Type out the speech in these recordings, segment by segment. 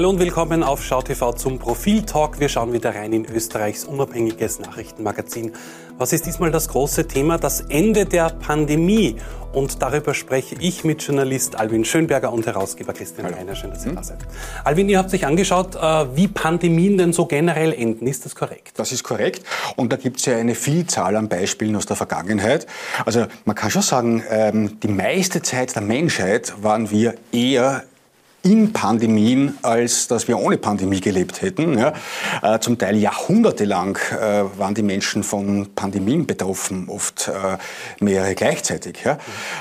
Hallo und willkommen auf SchauTV zum Profil-Talk. Wir schauen wieder rein in Österreichs unabhängiges Nachrichtenmagazin. Was ist diesmal das große Thema? Das Ende der Pandemie. Und darüber spreche ich mit Journalist Alvin Schönberger und Herausgeber Christian Hallo. Reiner. Schön, dass ihr hm? da seid. Alvin, ihr habt sich angeschaut, äh, wie Pandemien denn so generell enden. Ist das korrekt? Das ist korrekt. Und da gibt es ja eine Vielzahl an Beispielen aus der Vergangenheit. Also man kann schon sagen, ähm, die meiste Zeit der Menschheit waren wir eher in Pandemien, als dass wir ohne Pandemie gelebt hätten. Ja. Äh, zum Teil jahrhundertelang äh, waren die Menschen von Pandemien betroffen, oft äh, mehrere gleichzeitig. Ja.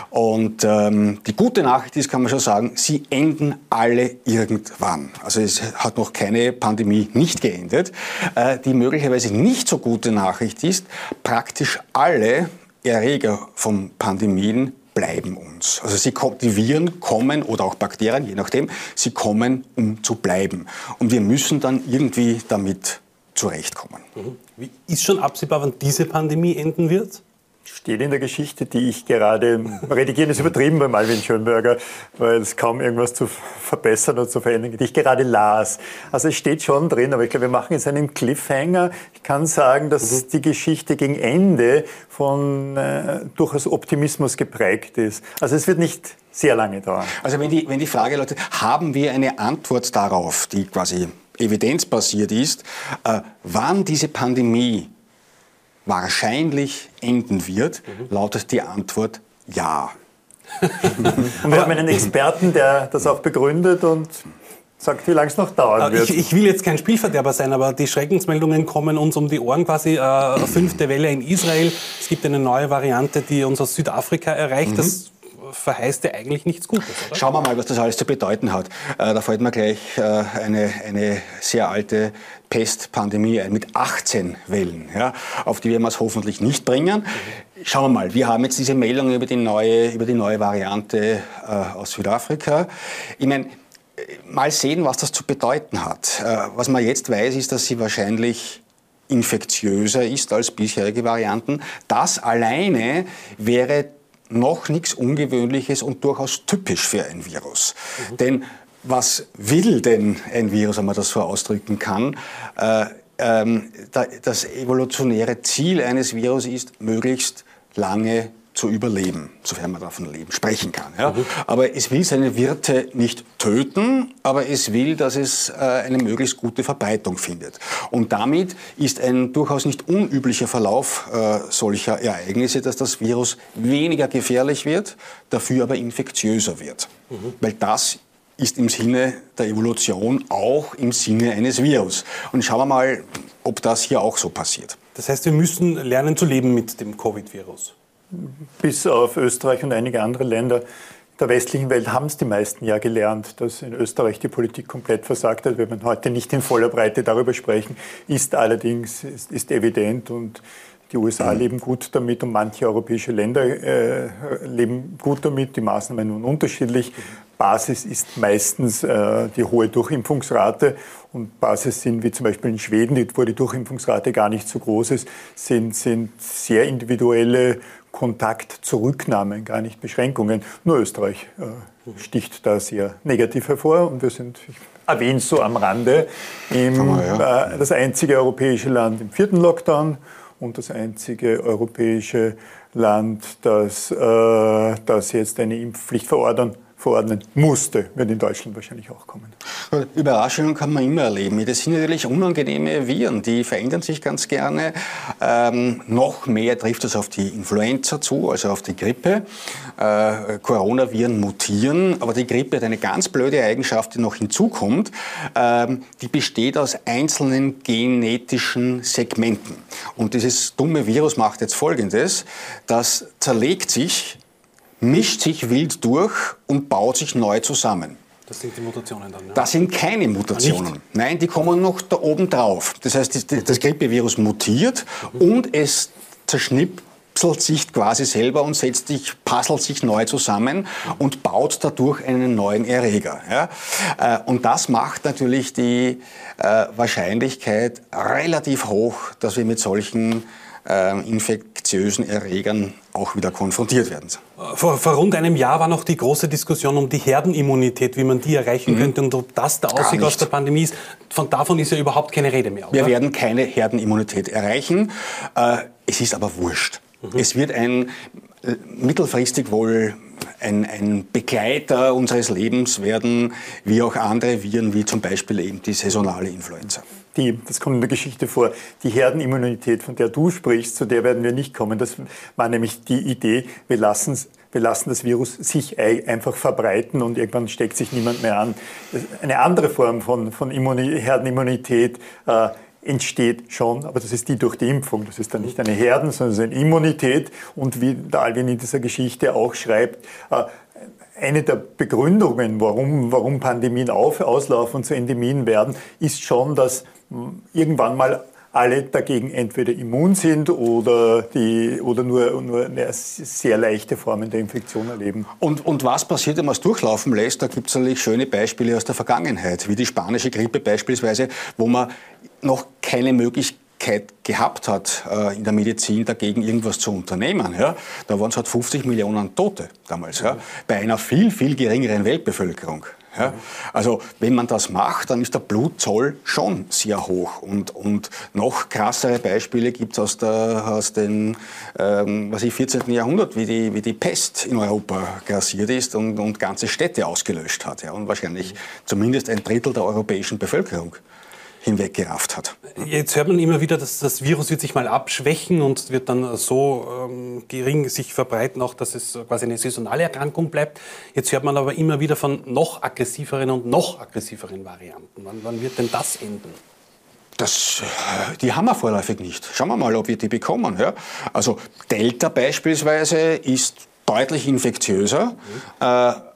Und ähm, die gute Nachricht ist, kann man schon sagen, sie enden alle irgendwann. Also es hat noch keine Pandemie nicht geendet. Äh, die möglicherweise nicht so gute Nachricht ist, praktisch alle Erreger von Pandemien bleiben uns. Also sie, die Viren kommen oder auch Bakterien, je nachdem, sie kommen, um zu bleiben. Und wir müssen dann irgendwie damit zurechtkommen. Mhm. Ist schon absehbar, wann diese Pandemie enden wird? Steht in der Geschichte, die ich gerade redigieren ist übertrieben bei Malvin Schönberger, weil es kaum irgendwas zu verbessern oder zu verändern gibt, die ich gerade las. Also es steht schon drin, aber ich glaube, wir machen jetzt einen Cliffhanger. Ich kann sagen, dass mhm. die Geschichte gegen Ende von äh, durchaus Optimismus geprägt ist. Also es wird nicht sehr lange dauern. Also wenn die, wenn die Frage Leute, haben wir eine Antwort darauf, die quasi evidenzbasiert ist, äh, wann diese Pandemie wahrscheinlich enden wird, mhm. lautet die Antwort ja. und wir haben einen Experten, der das auch begründet und sagt, wie lange es noch dauern wird. Ich, ich, will jetzt kein Spielverderber sein, aber die Schreckensmeldungen kommen uns um die Ohren quasi. Äh, fünfte Welle in Israel. Es gibt eine neue Variante, die uns aus Südafrika erreicht. Mhm. Das verheißt ja eigentlich nichts Gutes, oder? Schauen wir mal, was das alles zu bedeuten hat. Äh, da fällt mir gleich äh, eine, eine sehr alte Pestpandemie ein mit 18 Wellen, ja, auf die wir es hoffentlich nicht bringen. Schauen wir mal, wir haben jetzt diese Meldung über die neue, über die neue Variante äh, aus Südafrika. Ich meine, mal sehen, was das zu bedeuten hat. Was man jetzt weiß, ist, dass sie wahrscheinlich infektiöser ist als bisherige Varianten. Das alleine wäre noch nichts Ungewöhnliches und durchaus typisch für ein Virus. Mhm. Denn was will denn ein Virus, wenn man das so ausdrücken kann? Äh, ähm, das evolutionäre Ziel eines Virus ist, möglichst lange zu überleben, sofern man davon leben, sprechen kann. Ja? Mhm. Aber es will seine Wirte nicht töten, aber es will, dass es äh, eine möglichst gute Verbreitung findet. Und damit ist ein durchaus nicht unüblicher Verlauf äh, solcher Ereignisse, dass das Virus weniger gefährlich wird, dafür aber infektiöser wird. Mhm. Weil das ist im Sinne der Evolution auch im Sinne eines Virus. Und schauen wir mal, ob das hier auch so passiert. Das heißt, wir müssen lernen zu leben mit dem Covid-Virus bis auf Österreich und einige andere Länder der westlichen Welt haben es die meisten ja gelernt, dass in Österreich die Politik komplett versagt hat. Wir werden heute nicht in voller Breite darüber sprechen, ist allerdings ist, ist evident und die USA mhm. leben gut damit und manche europäische Länder äh, leben gut damit. Die Maßnahmen nun unterschiedlich. Basis ist meistens äh, die hohe Durchimpfungsrate und Basis sind wie zum Beispiel in Schweden, wo die Durchimpfungsrate gar nicht so groß ist, sind, sind sehr individuelle Kontaktzurücknahmen, gar nicht Beschränkungen. Nur Österreich äh, sticht da sehr negativ hervor und wir sind, ich erwähne es so am Rande, im, äh, das einzige europäische Land im vierten Lockdown und das einzige europäische Land, das, äh, das jetzt eine Impfpflicht verordnen verordnen musste, wird in Deutschland wahrscheinlich auch kommen. Überraschungen kann man immer erleben. Das sind natürlich unangenehme Viren, die verändern sich ganz gerne. Ähm, noch mehr trifft es auf die Influenza zu, also auf die Grippe. Äh, Coronaviren mutieren, aber die Grippe hat eine ganz blöde Eigenschaft, die noch hinzukommt. Ähm, die besteht aus einzelnen genetischen Segmenten. Und dieses dumme Virus macht jetzt Folgendes, das zerlegt sich mischt sich wild durch und baut sich neu zusammen. Das sind die Mutationen dann, ja? Das sind keine Mutationen. Ah, Nein, die kommen noch da oben drauf. Das heißt, das Grippevirus mutiert mhm. und es zerschnippt stöpselt sich quasi selber und setzt sich, puzzelt sich neu zusammen und baut dadurch einen neuen Erreger. Ja? Äh, und das macht natürlich die äh, Wahrscheinlichkeit relativ hoch, dass wir mit solchen äh, infektiösen Erregern auch wieder konfrontiert werden. Vor, vor, rund einem Jahr war noch die große Diskussion um die Herdenimmunität, wie man die erreichen mhm. könnte und ob das der Ausweg aus der Pandemie ist. Von davon ist ja überhaupt keine Rede mehr. Oder? Wir werden keine Herdenimmunität erreichen. Äh, es ist aber wurscht. Mhm. Es wird ein äh, mittelfristig wohl ein, ein, Begleiter unseres Lebens werden, wie auch andere Viren, wie zum Beispiel eben die saisonale Influenza. Die, das kommt in der Geschichte vor, die Herdenimmunität, von der du sprichst, zu der werden wir nicht kommen. Das war nämlich die Idee, wir lassen wir lassen das Virus sich einfach verbreiten und irgendwann steckt sich niemand mehr an. Eine andere Form von, von Herdenimmunität äh, entsteht schon, aber das ist die durch die Impfung. Das ist dann nicht eine Herden, sondern es ist eine Immunität. Und wie der Alvin in dieser Geschichte auch schreibt, äh, eine der Begründungen, warum, warum Pandemien auf, auslaufen und zu Endemien werden, ist schon, dass hm, irgendwann mal alle dagegen entweder immun sind oder, die, oder nur, nur eine sehr leichte Formen der Infektion erleben. Und, und was passiert, wenn man es durchlaufen lässt? Da gibt es natürlich schöne Beispiele aus der Vergangenheit, wie die spanische Grippe beispielsweise, wo man noch keine Möglichkeit gehabt hat, äh, in der Medizin dagegen irgendwas zu unternehmen. Ja? Da waren es halt 50 Millionen Tote damals, ja? bei einer viel, viel geringeren Weltbevölkerung. Ja? Also wenn man das macht, dann ist der Blutzoll schon sehr hoch. Und, und noch krassere Beispiele gibt es aus, aus dem ähm, was ich, 14. Jahrhundert, wie die, wie die Pest in Europa grassiert ist und, und ganze Städte ausgelöscht hat. Ja? Und wahrscheinlich zumindest ein Drittel der europäischen Bevölkerung hinweggerafft hat. Jetzt hört man immer wieder, dass das Virus wird sich mal abschwächen und wird dann so ähm, gering sich verbreiten, auch dass es quasi eine saisonale Erkrankung bleibt. Jetzt hört man aber immer wieder von noch aggressiveren und noch aggressiveren Varianten. Wann, wann wird denn das enden? Das, äh, die haben wir vorläufig nicht. Schauen wir mal, ob wir die bekommen. Ja? Also Delta beispielsweise ist deutlich infektiöser. Mhm. Äh,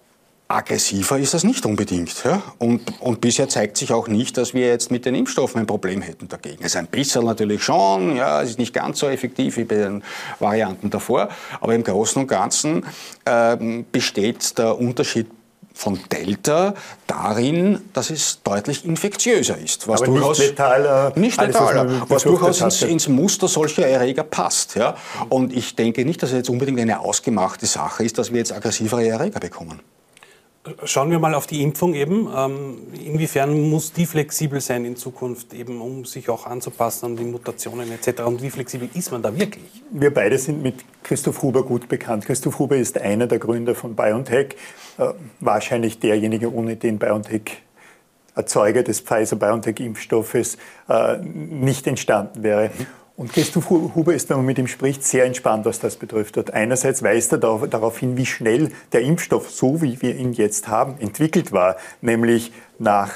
aggressiver ist das nicht unbedingt. Ja? Und, und bisher zeigt sich auch nicht, dass wir jetzt mit den Impfstoffen ein Problem hätten dagegen. Es ist ein bisschen natürlich schon, ja, es ist nicht ganz so effektiv wie bei den Varianten davor, aber im Großen und Ganzen ähm, besteht der Unterschied von Delta darin, dass es deutlich infektiöser ist. Was Aber durchaus, nicht letaler. Nicht letaler, was, was durchaus ins, ins, Muster solcher Erreger passt. Ja? Und ich denke nicht, dass es jetzt unbedingt eine ausgemachte Sache ist, dass wir jetzt aggressivere Erreger bekommen. Schauen wir mal auf die Impfung eben. Ähm, inwiefern muss die flexibel sein in Zukunft, eben um sich auch anzupassen an die Mutationen etc. Und wie flexibel ist man da wirklich? Wir beide sind mit Christoph Huber gut bekannt. Christoph Huber ist einer der Gründer von BioNTech, äh, wahrscheinlich derjenige, ohne den BioNTech Erzeuger des Pfizer-BioNTech-Impfstoffes äh, nicht entstanden wäre. Und Christoph Huber ist, wenn man mit ihm spricht, sehr entspannt, was das betrifft. Und einerseits weist er darauf hin, wie schnell der Impfstoff, so wie wir ihn jetzt haben, entwickelt war. Nämlich nach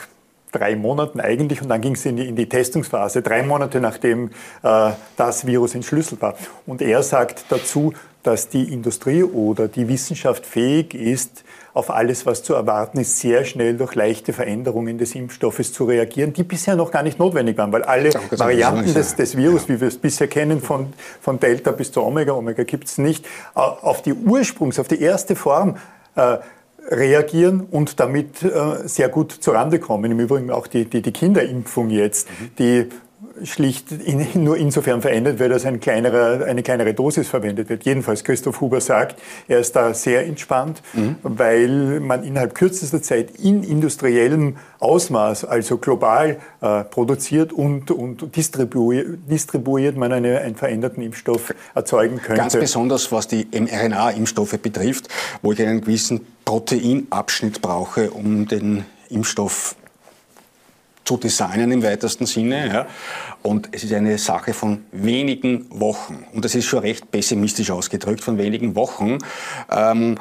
drei Monaten eigentlich und dann ging es in, in die, Testungsphase, drei Monate nachdem äh, das Virus entschlüsselt war. Und er sagt dazu, dass die Industrie oder die Wissenschaft fähig ist, auf alles, was zu erwarten ist, sehr schnell durch leichte Veränderungen des Impfstoffes zu reagieren, die bisher noch gar nicht notwendig waren, weil alle Varianten des, des Virus, wie wir es bisher kennen, von, von Delta bis zu Omega, Omega gibt es nicht, auf die Ursprungs-, auf die erste Form äh, reagieren und damit äh, sehr gut zurande kommen. Im Übrigen auch die, die, die Kinderimpfung jetzt, mhm. die schlicht in, nur insofern verändert wird, dass ein kleinerer, eine kleinere Dosis verwendet wird. Jedenfalls, Christoph Huber sagt, er ist da sehr entspannt, mhm. weil man innerhalb kürzester Zeit in industriellem Ausmaß, also global äh, produziert und, und distribuiert, distribuiert man eine, einen veränderten Impfstoff erzeugen könnte. Ganz besonders was die mRNA-Impfstoffe betrifft, wo ich einen gewissen Proteinabschnitt brauche, um den Impfstoff zu designen im weitesten Sinne. Ja. Und es ist eine Sache von wenigen Wochen, und das ist schon recht pessimistisch ausgedrückt, von wenigen Wochen, ähm,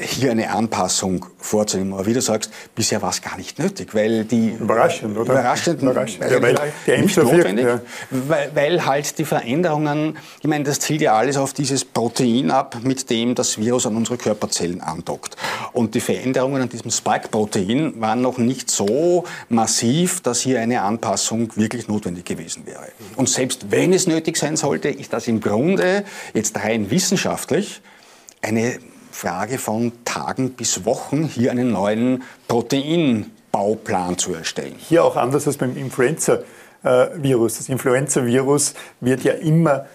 hier eine Anpassung vorzunehmen. Aber wie du sagst, bisher war es gar nicht nötig, weil die... Überraschend, oder? Überraschend, überraschend. Ja, weil der nicht notwendig, ja. weil, weil halt die Veränderungen, ich meine, das zielt ja alles auf dieses Protein ab, mit dem das Virus an unsere Körperzellen andockt. Und die Veränderungen an diesem Spike-Protein waren noch nicht so massiv, dass hier eine Anpassung wirklich notwendig gewesen wäre. Und selbst wenn es nötig sein sollte, ist das im Grunde jetzt rein wissenschaftlich eine Frage von Tagen bis Wochen, hier einen neuen Proteinbauplan zu erstellen. Hier auch anders als beim Influenza-Virus. Das Influenza-Virus wird ja immer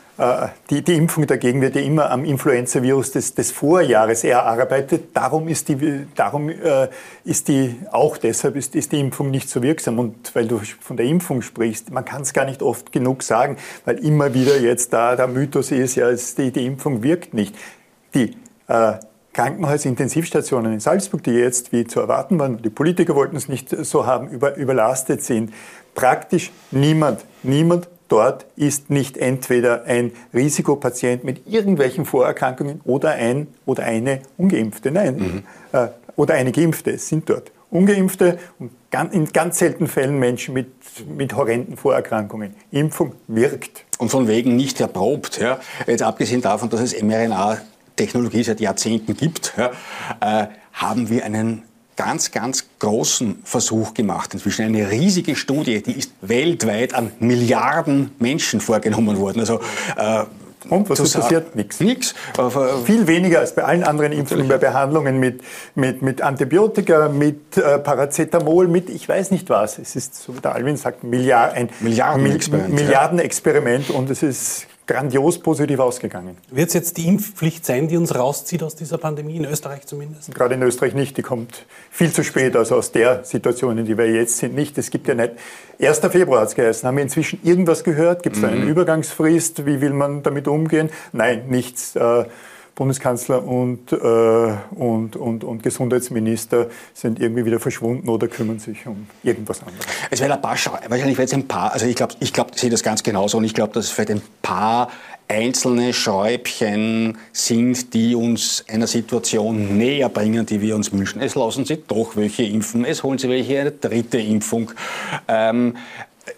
die, die, Impfung dagegen wird ja immer am Influenza-Virus des, des, Vorjahres erarbeitet. Darum ist die, darum äh, ist die auch deshalb ist, ist, die Impfung nicht so wirksam. Und weil du von der Impfung sprichst, man kann es gar nicht oft genug sagen, weil immer wieder jetzt da der Mythos ist, ja, die, die Impfung wirkt nicht. Die äh, Krankenhausintensivstationen in Salzburg, die jetzt, wie zu erwarten waren, die Politiker wollten es nicht so haben, über, überlastet sind. Praktisch niemand, niemand dort ist nicht entweder ein Risikopatient mit irgendwelchen Vorerkrankungen oder ein oder eine ungeimpfte. Nein, mhm. äh, oder eine geimpfte sind dort. Ungeimpfte und in ganz seltenen Fällen Menschen mit, mit horrenden Vorerkrankungen. Impfung wirkt. Und von wegen nicht erprobt. Ja. Jetzt abgesehen davon, dass es mRNA-Technologie seit Jahrzehnten gibt, ja, äh, haben wir einen ganz, ganz großen Versuch gemacht. Inzwischen eine riesige Studie, die ist weltweit an Milliarden Menschen vorgenommen worden. Also äh, und was ist passiert? Nichts. Nichts. Viel weniger als bei allen anderen Impfungen, bei Behandlungen mit, mit, mit Antibiotika, mit äh, Paracetamol, mit ich weiß nicht was. Es ist, so wie der Alvin sagt, Milliard, ein Milliardenexperiment. Milliardenexperiment und es ist grandios positiv ausgegangen. Wird es jetzt die Impfpflicht sein, die uns rauszieht aus dieser Pandemie, in Österreich zumindest? Gerade in Österreich nicht, die kommt viel zu spät, also aus der Situation, in der wir jetzt sind, nicht. Es gibt ja nicht, 1. Februar hat es geheißen, haben wir inzwischen irgendwas gehört? Gibt es da eine mhm. Übergangsfrist? Wie will man damit umgehen? Nein, nichts. Äh, Bundeskanzler und, äh, und, und, und Gesundheitsminister sind irgendwie wieder verschwunden oder kümmern sich um irgendwas anderes. Es werden ein paar, wahrscheinlich wird es ein paar, also ich glaube, ich, glaub, sehe das ganz genauso und ich glaube, dass es vielleicht ein paar einzelne Schräubchen sind, die uns einer Situation näher bringen, die wir uns wünschen. Es lassen Sie doch welche impfen, es holen Sie welche eine dritte Impfung. Ähm,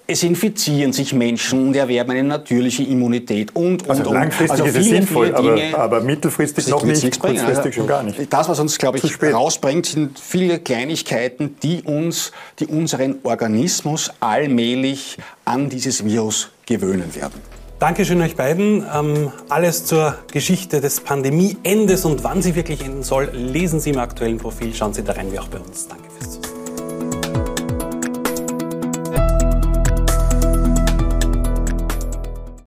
es infizieren sich Menschen und erwerben eine natürliche Immunität und, und, also langfristig also ist es sinnvoll, aber, aber, mittelfristig noch nicht, kurzfristig also, schon gar nicht. Das, was uns, glaube ich, rausbringt, sind viele Kleinigkeiten, die uns, die unseren Organismus allmählich an dieses Virus gewöhnen werden. Dankeschön euch beiden. Ähm, alles zur Geschichte des Pandemieendes und wann sie wirklich enden soll, lesen Sie im aktuellen Profil. Schauen Sie da rein, wie auch bei uns. Danke fürs Zusehen.